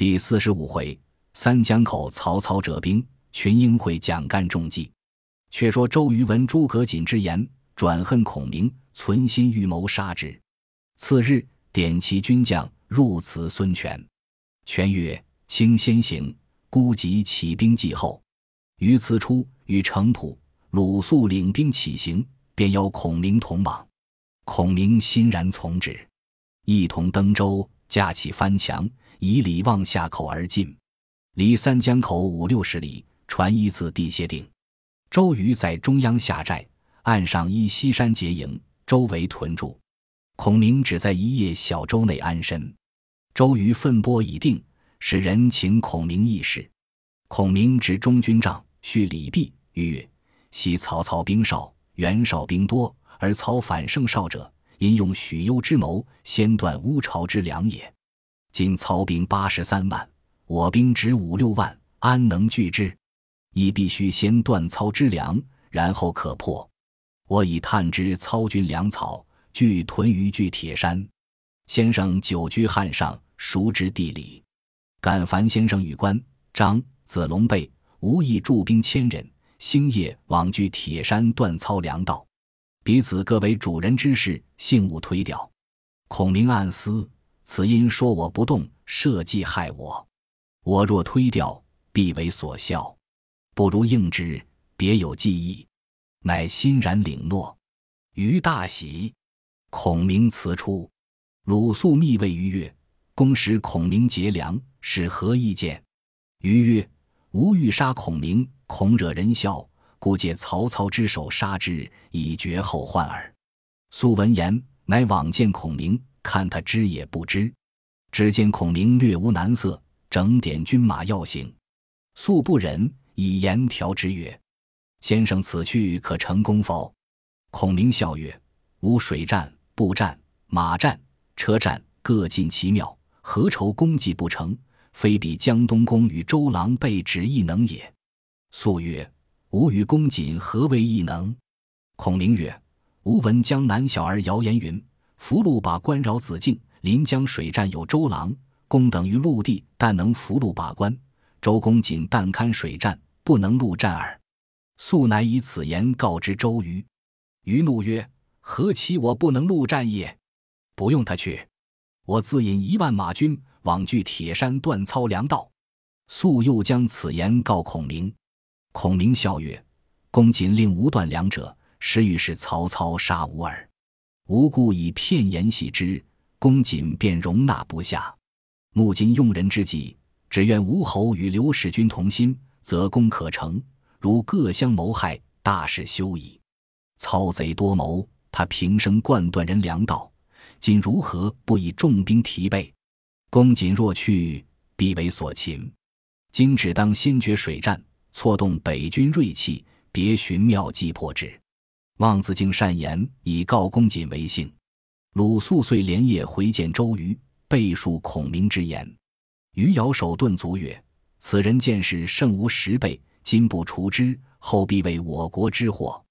第四十五回，三江口曹操折兵，群英会蒋干中计。却说周瑜闻诸葛瑾之言，转恨孔明，存心预谋杀之。次日，点齐军将入辞孙权。权曰：“卿先行，孤即起兵继后。”于辞出，与程普、鲁肃领兵起行，便邀孔明同往。孔明欣然从之，一同登舟，架起帆墙。以里望下口而进，离三江口五六十里，船依次地歇定。周瑜在中央下寨，岸上依西山结营，周围屯驻。孔明只在一叶小舟内安身。周瑜分拨已定，使人请孔明议事。孔明执中军帐，叙礼毕，曰：“昔曹操兵少，袁绍兵多，而操反胜少者，因用许攸之谋，先断乌巢之粮也。”今操兵八十三万，我兵只五六万，安能拒之？亦必须先断操之粮，然后可破。我已探知操军粮草，据屯于据铁山。先生久居汉上，熟知地理。敢烦先生与关张子龙备，无意驻兵千人，星夜往据铁山断操粮道。彼此各为主人之事，幸勿推掉。孔明暗思。此因说我不动，设计害我。我若推掉，必为所笑。不如应之，别有计议。乃欣然领诺。于大喜。孔明辞出。鲁肃密谓于越：“公使孔明劫粮，是何意见？”于曰：“吾欲杀孔明，恐惹人笑，故借曹操之手杀之，以绝后患耳。”肃闻言，乃往见孔明。看他知也不知，只见孔明略无难色，整点军马要行。素不忍，以言调之曰：“先生此去可成功否？”孔明笑曰：“吾水战、步战、马战、车战各尽其妙，何愁功绩不成？非比江东公与周郎备只异能也。”素曰：“吾与公瑾何为异能？”孔明曰：“吾闻江南小儿谣言云。”俘虏把关饶子敬，临江水战有周郎，公等于陆地，但能俘虏把关。周公瑾但堪水战，不能陆战耳。素乃以此言告知周瑜。瑜怒曰：“何其我不能陆战也？不用他去，我自引一万马军往据铁山断操粮道。”素又将此言告孔明。孔明笑曰：“公瑾令吾断粮者，实欲使曹操杀吾耳。”无故以片言戏之，公瑾便容纳不下。目今用人之际，只愿吴侯与刘使君同心，则功可成；如各相谋害，大事休矣。操贼多谋，他平生惯断人粮道，今如何不以重兵提备？公瑾若去，必为所擒。今只当先决水战，错动北军锐气，别寻妙计破之。望子敬善言，以告公瑾为幸。鲁肃遂连夜回见周瑜，备述孔明之言。瑜摇手顿足曰：“此人见识胜吾十倍，今不除之，后必为我国之祸。”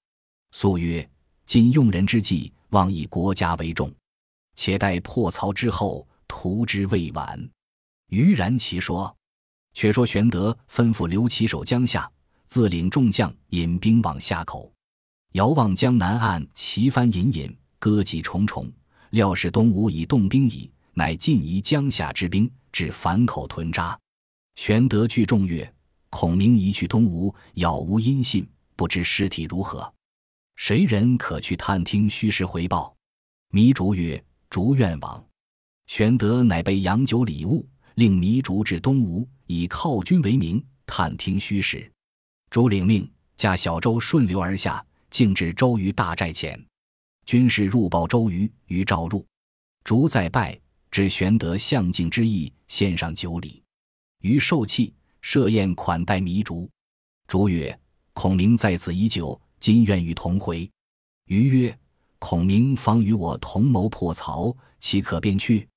肃曰：“今用人之际，望以国家为重，且待破曹之后，图之未晚。”于然其说。却说玄德吩咐刘琦守江夏，自领众将引兵往夏口。遥望江南岸，旗帆隐隐，歌伎重重。料是东吴已动兵矣，乃尽移江夏之兵至樊口屯扎。玄德聚众曰：“孔明一去东吴，杳无音信，不知尸体如何？谁人可去探听虚实回报？”糜竺曰：“竺愿往。”玄德乃备洋酒礼物，令糜竺至东吴，以犒军为名，探听虚实。竺领命，驾小舟顺流而下。径至周瑜大寨前，军士入报周瑜，于召入，烛再拜，知玄德向敬之意，献上酒礼。于受气，设宴款待糜竺。竺曰：“孔明在此已久，今愿与同回。”瑜曰：“孔明方与我同谋破曹，岂可便去？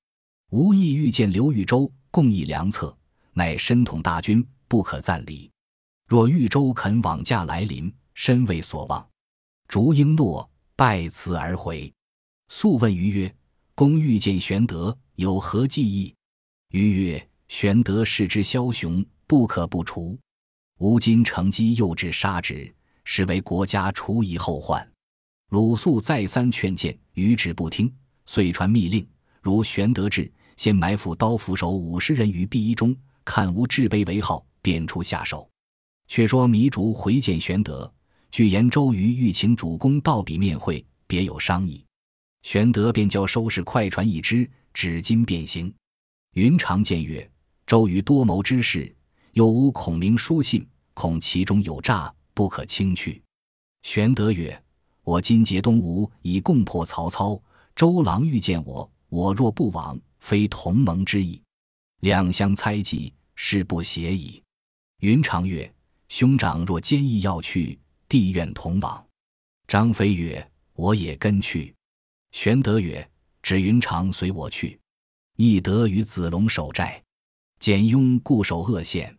吾意欲见刘豫州，共议良策，乃身统大军，不可暂离。若豫州肯往驾来临，身为所望。”烛应诺，拜辞而回。素问于曰：“公欲见玄德，有何计议？”于曰：“玄德视之枭雄，不可不除。吾今乘机诱之杀之，是为国家除以后患。鲁肃再三劝谏，于止不听，遂传密令：如玄德至，先埋伏刀斧手五十人于壁中，看无制卑为号，便出下手。却说糜竺回见玄德，据言周瑜欲请主公到彼面会，别有商议。玄德便叫收拾快船一只，指今便行。云长见曰：“周瑜多谋之事，又无孔明书信，恐其中有诈，不可轻去。”玄德曰。我今结东吴以共破曹操，周郎遇见我，我若不往，非同盟之意。两相猜忌，事不协矣。云长曰：“兄长若坚意要去，弟愿同往。”张飞曰：“我也跟去。”玄德曰：“只云长随我去，翼德与子龙守寨，简雍固守鄂县，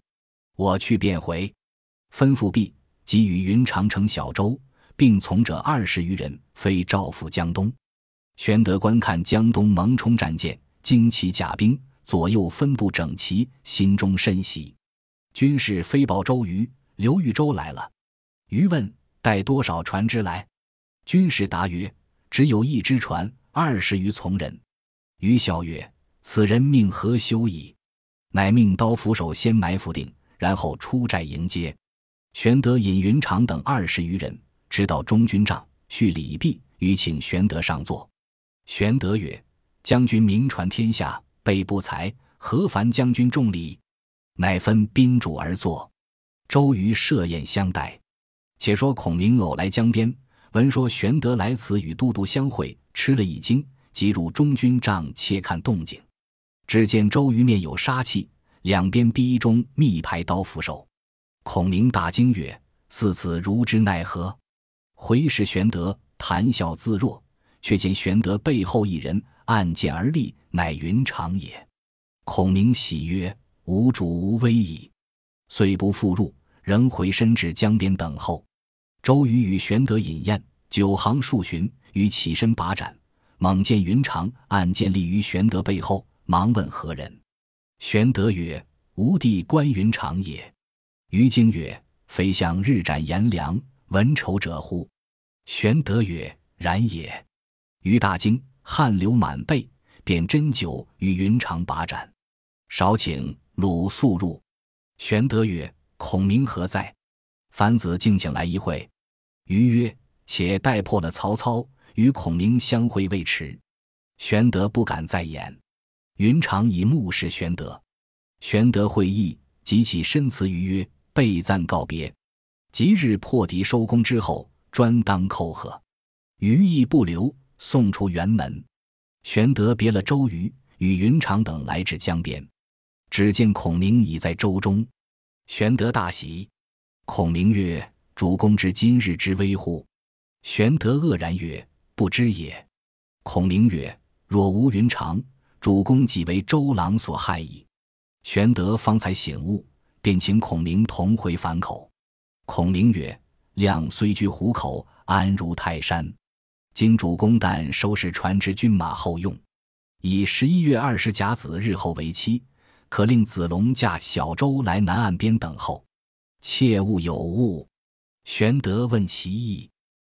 我去便回。”吩咐毕，即与云长乘小舟。并从者二十余人，飞赵赴江东。玄德观看江东蒙冲战舰，旌旗甲兵，左右分布整齐，心中甚喜。军士飞报周瑜，刘豫州来了。瑜问：“带多少船只来？”军士答曰：“只有一只船，二十余从人。”瑜笑曰：“此人命何休矣！”乃命刀斧手先埋伏定，然后出寨迎接。玄德引云长等二十余人。直到中军帐，叙礼毕，欲请玄德上座。玄德曰：“将军名传天下，备不才，何烦将军重礼？”乃分宾主而坐。周瑜设宴相待。且说孔明偶来江边，闻说玄德来此与都督相会，吃了一惊，即入中军帐切看动静。只见周瑜面有杀气，两边逼中密排刀斧手。孔明大惊曰：“似此如之奈何？”回视玄德，谈笑自若，却见玄德背后一人按剑而立，乃云长也。孔明喜曰：“吾主无危矣。”遂不复入，仍回身至江边等候。周瑜与玄德饮宴，酒行数巡，于起身把盏，猛见云长暗剑立于玄德背后，忙问何人。玄德曰：“吾弟关云长也。”于惊曰：“非向日斩颜良。”闻仇者乎？玄德曰：“然也。”于大惊，汗流满背，便斟酒与云长把盏。少请鲁肃入。玄德曰：“孔明何在？”樊子敬请来一会。瑜曰：“且待破了曹操，与孔明相会未迟。”玄德不敢再言。云长以目视玄德。玄德会意，即起身辞瑜曰：“备赞告别。”即日破敌收功之后，专当叩贺。余亦不留，送出辕门。玄德别了周瑜，与云长等来至江边，只见孔明已在舟中。玄德大喜。孔明曰：“主公知今日之危乎？”玄德愕然曰：“不知也。”孔明曰：“若无云长，主公即为周郎所害矣。”玄德方才醒悟，便请孔明同回樊口。孔明曰：“亮虽居虎口，安如泰山。今主公但收拾船只军马后用，以十一月二十甲子日后为期，可令子龙驾小舟来南岸边等候，切勿有误。”玄德问其意，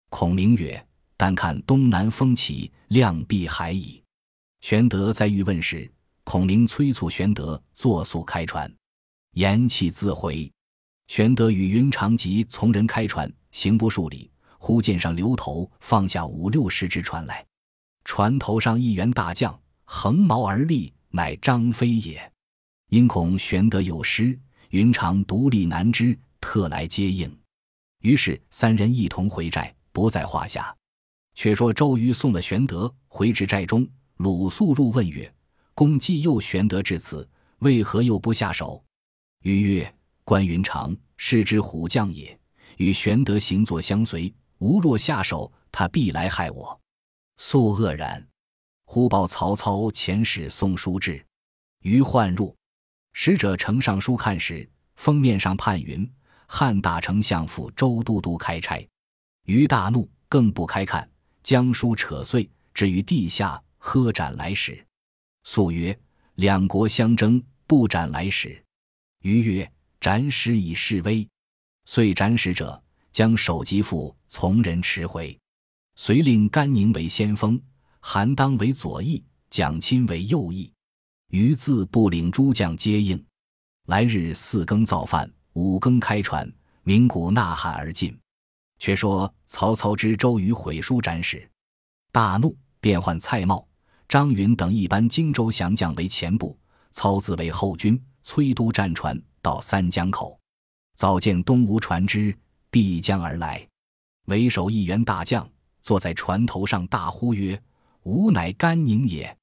孔明曰：“但看东南风起，亮必海矣。”玄德在欲问时，孔明催促玄德坐速开船，言讫自回。玄德与云长及从人开船，行不数里，忽见上流头放下五六十只船来，船头上一员大将横矛而立，乃张飞也。因恐玄德有失，云长独立难支，特来接应。于是三人一同回寨，不在话下。却说周瑜送了玄德回至寨中，鲁肃入问曰：“公既诱玄德至此，为何又不下手？”瑜曰：关云长是之虎将也，与玄德行作相随。吾若下手，他必来害我。肃愕然。忽报曹操遣使送书至，于唤入。使者呈上书看时，封面上判云：“汉大丞相府周都督开差。”于大怒，更不开看，将书扯碎，置于地下，喝斩来使。素曰：“两国相争，不斩来使。”余曰：“斩使以示威。”遂斩使者，将首级付从人持回。遂令甘宁为先锋，韩当为左翼，蒋钦为右翼。余自不领诸将接应。来日四更造饭，五更开船，鸣鼓呐喊而进。却说曹操知周瑜毁书斩使，大怒，便唤蔡瑁、张允等一班荆州降将为前部，操自为后军，催督战船到三江口。早见东吴船只必将而来，为首一员大将坐在船头上，大呼曰：“吾乃甘宁也！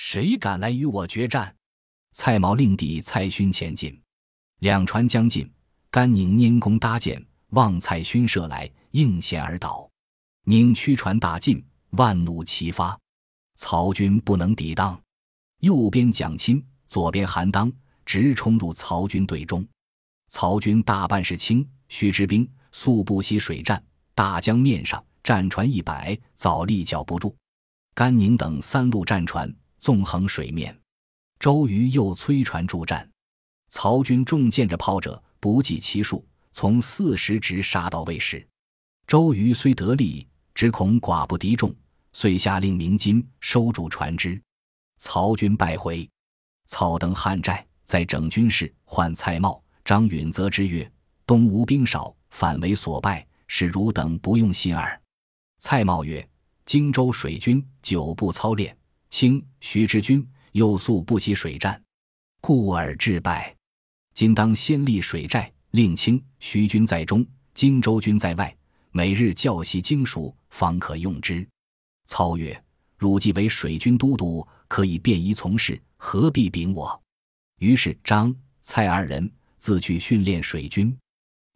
谁敢来与我决战？”蔡瑁令弟蔡勋前进，两船将近，甘宁拈弓搭箭。望蔡勋射来，应弦而倒。宁驱船大进，万弩齐发，曹军不能抵挡。右边蒋钦，左边韩当，直冲入曹军队中。曹军大半是轻须之兵，素不惜水战。大江面上，战船一百，早立脚不住。甘宁等三路战船纵横水面。周瑜又催船助战。曹军中箭着炮者不计其数。从四十直杀到卫士，周瑜虽得利，只恐寡不敌众，遂下令鸣金收住船只。曹军败回，操登汉寨，在整军事，唤蔡瑁、张允，责之曰：“东吴兵少，反为所败，是汝等不用心耳。”蔡瑁曰：“荆州水军久不操练，清徐之军又素不习水战，故而致败。今当先立水寨。”令清徐军在中，荆州军在外，每日教习精熟，方可用之。操曰：“汝既为水军都督，可以便宜从事，何必禀我？”于是张、蔡二人自去训练水军。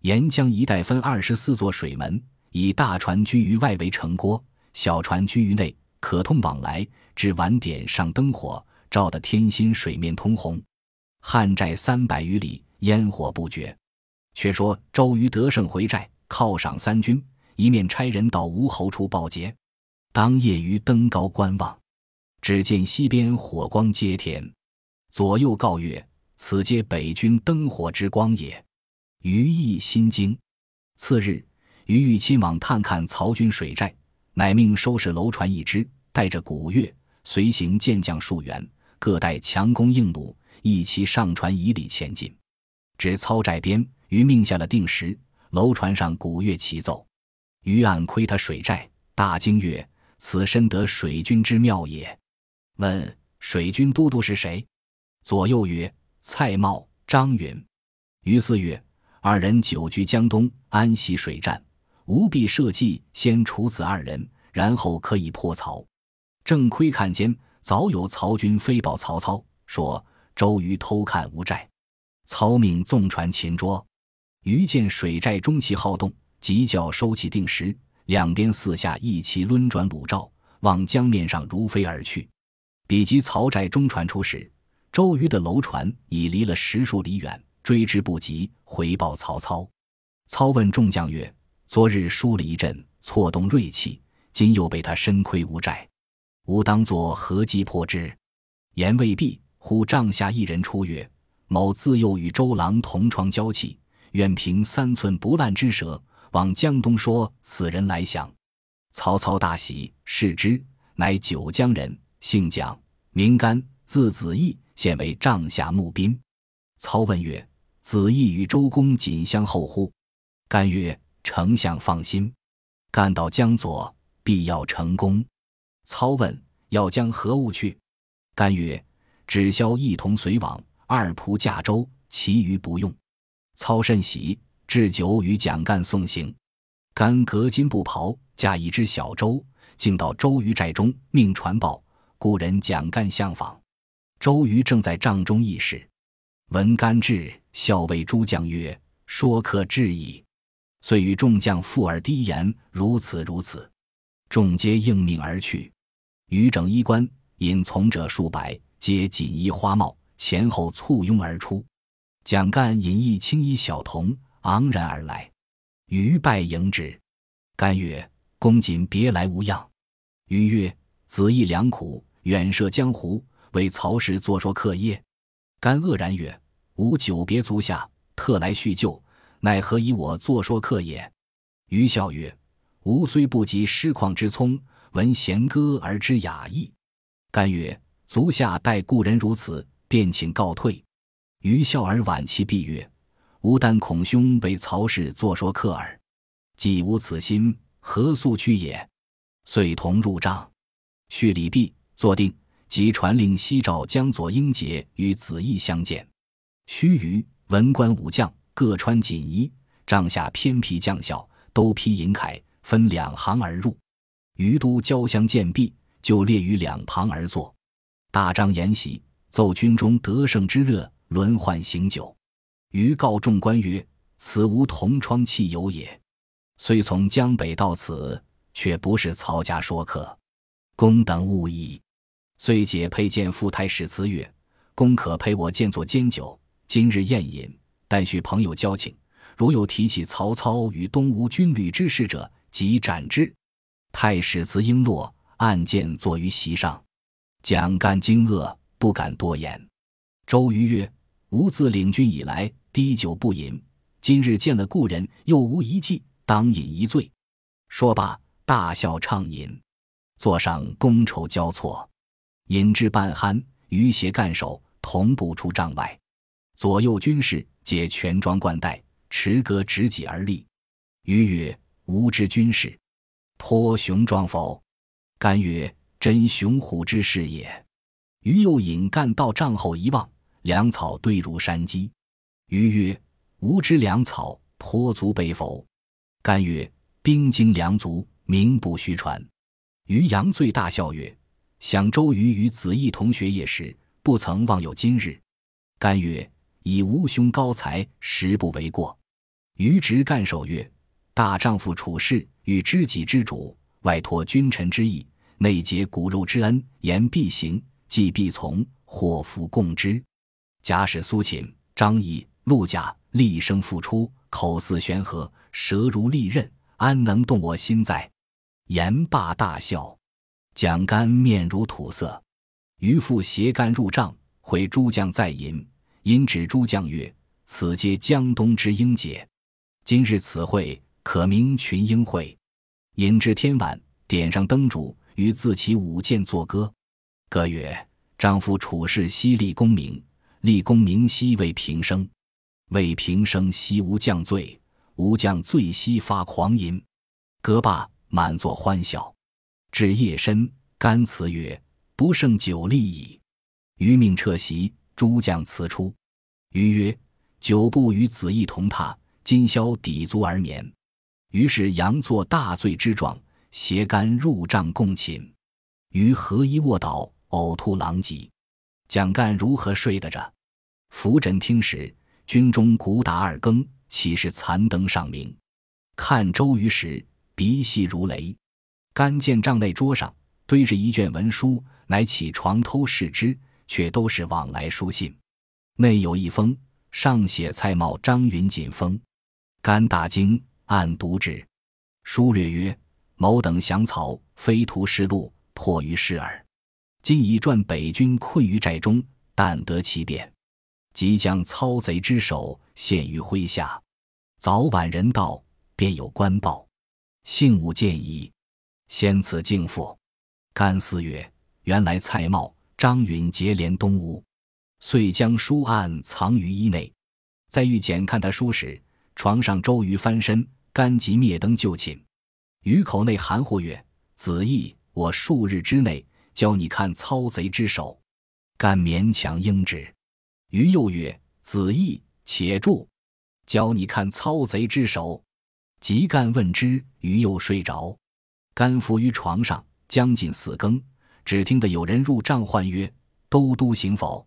沿江一带分二十四座水门，以大船居于外围城郭，小船居于内，可通往来。至晚点上灯火，照得天心水面通红。汉寨三百余里，烟火不绝。却说周瑜得胜回寨，犒赏三军，一面差人到吴侯处报捷。当夜于登高观望，只见西边火光接天，左右告曰：“此皆北军灯火之光也。”余亦心惊。次日，余欲亲往探看曹军水寨，乃命收拾楼船一只，带着鼓乐，随行健将数员，各带强弓硬弩，一齐上船以礼前进。至操寨边。余命下了定时，楼船上鼓乐齐奏。余暗窥他水寨，大惊曰：“此深得水军之妙也。”问水军都督是谁？左右曰：“蔡瑁、张允。”于四曰：“二人久居江东，安习水战，吾必设计先处此二人，然后可以破曹。”正窥看间，早有曹军飞报曹操，说周瑜偷看吴寨，操命纵船擒捉。余见水寨中气好动，急叫收起定时，两边四下一齐抡转弩罩，往江面上如飞而去。比及曹寨中船出时，周瑜的楼船已离了十数里远，追之不及，回报曹操。操问众将曰：“昨日输了一阵，错动锐气，今又被他深窥吴寨，吾当作何计破之？”言未毕，忽帐下一人出曰：“某自幼与周郎同窗交气。”愿凭三寸不烂之舌，往江东说此人来降。曹操大喜，视之，乃九江人，姓蒋，名干，字子义，现为帐下募兵。操问曰：“子义与周公仅相后乎？”干曰：“丞相放心，干到江左，必要成功。”操问：“要将何物去？”干曰：“只消一同随往，二仆驾舟，其余不用。”操甚喜，置酒与蒋干送行。干革金布袍，驾一只小舟，径到周瑜寨中，命传报故人蒋干相访。周瑜正在帐中议事，闻干至，笑谓诸将曰：“说可至矣。”遂与众将附耳低言：“如此如此。”众皆应命而去。于整衣冠，引从者数百，皆锦衣花帽，前后簇拥而出。蒋干引一青衣小童昂然而来，余拜迎之。干曰：“公瑾别来无恙。”余曰：“子义良苦，远涉江湖，为曹氏作说客耶？”干愕然曰：“吾久别足下，特来叙旧，奈何以我作说客也？”余笑曰：“吾虽不及诗况之聪，闻弦歌而知雅意。”甘曰：“足下待故人如此，便请告退。”余笑而挽其臂曰：“吾但恐兄为曹氏作说客耳，既无此心，何速去也？”遂同入帐，叙礼毕，坐定，即传令西召江左英杰与子义相见。须臾，文官武将各穿锦衣，帐下偏皮将校都披银铠，分两行而入。余都交相见毕。就列于两旁而坐，大张筵席，奏军中得胜之乐，轮换行酒。余告众官曰：“此无同窗弃友也。虽从江北到此，却不是曹家说客，公等勿疑。”遂解佩剑赴太史辞曰：“公可陪我见作煎酒，今日宴饮，但叙朋友交情。如有提起曹操与东吴军旅之事者，即斩之。”太史慈应诺。案件坐于席上，蒋干惊愕，不敢多言。周瑜曰：“吾自领军以来，滴酒不饮。今日见了故人，又无一计，当饮一醉。”说罢，大笑畅饮。坐上觥筹交错，饮至半酣，余携干手同步出帐外。左右军士皆全装冠带，持戈执戟而立。余曰：“吾知军士，颇雄壮否？”干曰：“真雄虎之势也。”余又引干到帐后一望，粮草堆如山积。余曰：“吾知粮草颇足备否？”干曰：“兵精粮足，名不虚传。”于扬醉大笑曰：“想周瑜与子义同学业时，不曾忘有今日。”干曰：“以吾兄高才，实不为过。”余执干守曰：“大丈夫处事，与知己之主，外托君臣之意。”内结骨肉之恩，言必行，计必从，祸福共之。假使苏秦、张仪、陆贾厉声复出，口似悬河，舌如利刃，安能动我心哉？言罢大笑。蒋干面如土色。余父携干入帐，会诸将在饮，因指诸将曰：“此皆江东之英杰，今日此会，可名群英会。”饮至天晚，点上灯烛。于自起舞剑作歌，歌曰：“丈夫处事犀利功名，立功名兮为平生。为平生兮无将醉，无将醉兮发狂吟。”歌罢，满座欢笑。至夜深，干辞曰：“不胜酒力矣。”余命撤席，诸将辞出。余曰：“久不与子义同榻，今宵抵足而眠。”于是佯作大醉之状。携干入帐共寝，于何一卧倒，呕吐狼藉。蒋干如何睡得着？扶枕听时，军中鼓打二更，岂是残灯尚明？看周瑜时，鼻息如雷。干见帐内桌上堆着一卷文书，乃起床偷视之，却都是往来书信。内有一封，上写蔡瑁、张允锦封。甘大惊，暗读之，书略曰。某等降曹，非图失路，迫于失耳。今已传北军困于寨中，但得其便，即将操贼之首陷于麾下。早晚人到，便有官报。幸勿见矣。先此敬父。甘思曰：“原来蔡瑁、张允结连东吴。”遂将书案藏于衣内。在御检看他书时，床上周瑜翻身，甘即灭灯就寝。于口内含糊曰：“子义，我数日之内教你看操贼之手。”甘勉强应之。于又曰：“子义，且住，教你看操贼之手。”即干问之，于又睡着。甘伏于床上，将近四更，只听得有人入帐唤曰：“都督醒否？”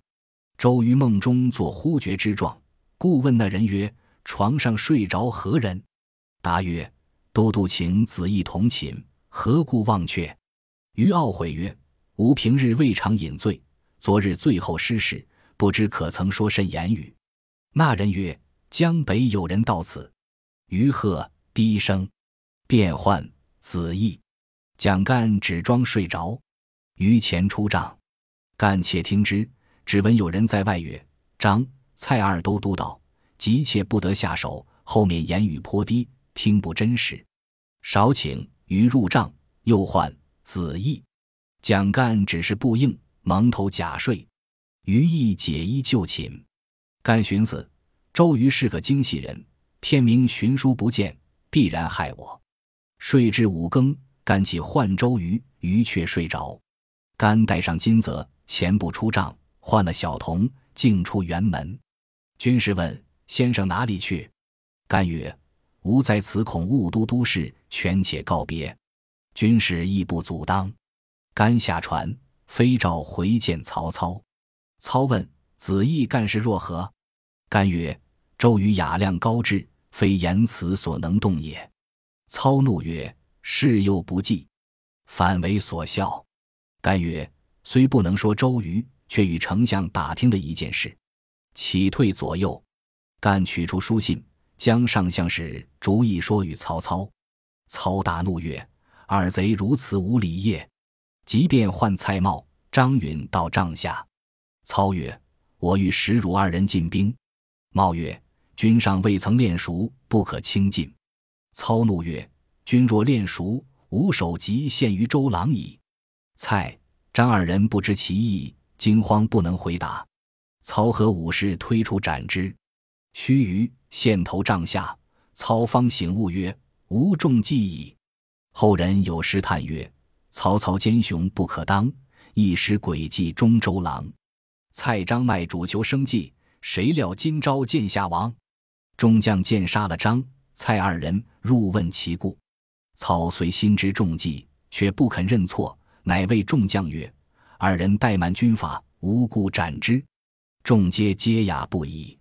周瑜梦中作忽觉之状，故问那人曰：“床上睡着何人？”答曰：都督请子义同寝，何故忘却？余懊悔曰：“吾平日未尝饮醉，昨日醉后失事，不知可曾说甚言语。”那人曰：“江北有人到此。”余喝低声，便唤子义。蒋干只装睡着。余前出帐，干且听之，只闻有人在外曰：“张、蔡二都督导，急切不得下手。后面言语颇低，听不真实。少请于入帐，又唤子义。蒋干只是不应，蒙头假睡。于义解衣就寝。干寻思：周瑜是个精细人，天明寻书不见，必然害我。睡至五更，干起唤周瑜，瑜却睡着。甘带上金泽，前不出帐，换了小童，径出辕门。军士问：“先生哪里去？”甘曰：“吾在此，恐误都督事，权且告别。”军士亦不阻当。甘下船，飞诏回见曹操。操问子义干事若何？甘曰：“周瑜雅量高志，非言辞所能动也。”操怒曰：“事又不济，反为所笑。”干曰：“虽不能说周瑜，却与丞相打听的一件事，启退左右。”干取出书信。将上相事逐一说与曹操，操大怒曰：“二贼如此无礼也！”即便唤蔡瑁、张允到帐下。操曰：“我欲使汝二人进兵。”瑁曰：“君尚未曾练熟，不可轻进。”操怒曰：“君若练熟，吾首即献于周郎矣。”蔡、张二人不知其意，惊慌不能回答。操和武士推出斩之。须臾。线头帐下，曹方醒悟曰：“吾中计矣。”后人有诗叹曰：“曹操奸雄不可当，一时诡计中周郎。蔡张卖主求生计，谁料今朝见下王。”众将见杀了张、蔡二人，入问其故。操虽心知中计，却不肯认错，乃谓众将曰：“二人怠慢军法，无故斩之。”众皆皆哑不已。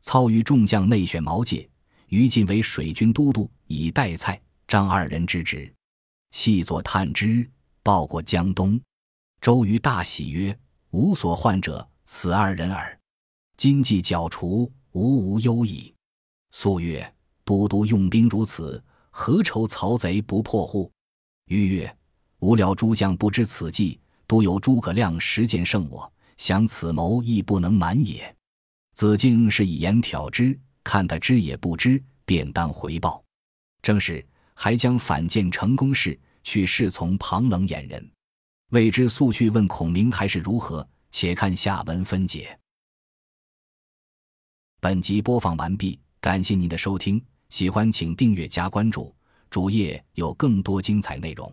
操于众将内选毛玠、于禁为水军都督，以代蔡、张二人之职。细作探之，报过江东。周瑜大喜曰：“吾所患者，此二人耳。今计剿除，吾无忧矣。”肃曰：“都督用兵如此，何愁曹贼不破乎？”瑜曰：“吾料诸将不知此计，独有诸葛亮实践胜我，想此谋亦不能瞒也。”子敬是以言挑之，看他知也不知，便当回报。正是还将反见成功事，去侍从庞冷眼人。未知速去问孔明还是如何？且看下文分解。本集播放完毕，感谢您的收听，喜欢请订阅加关注，主页有更多精彩内容。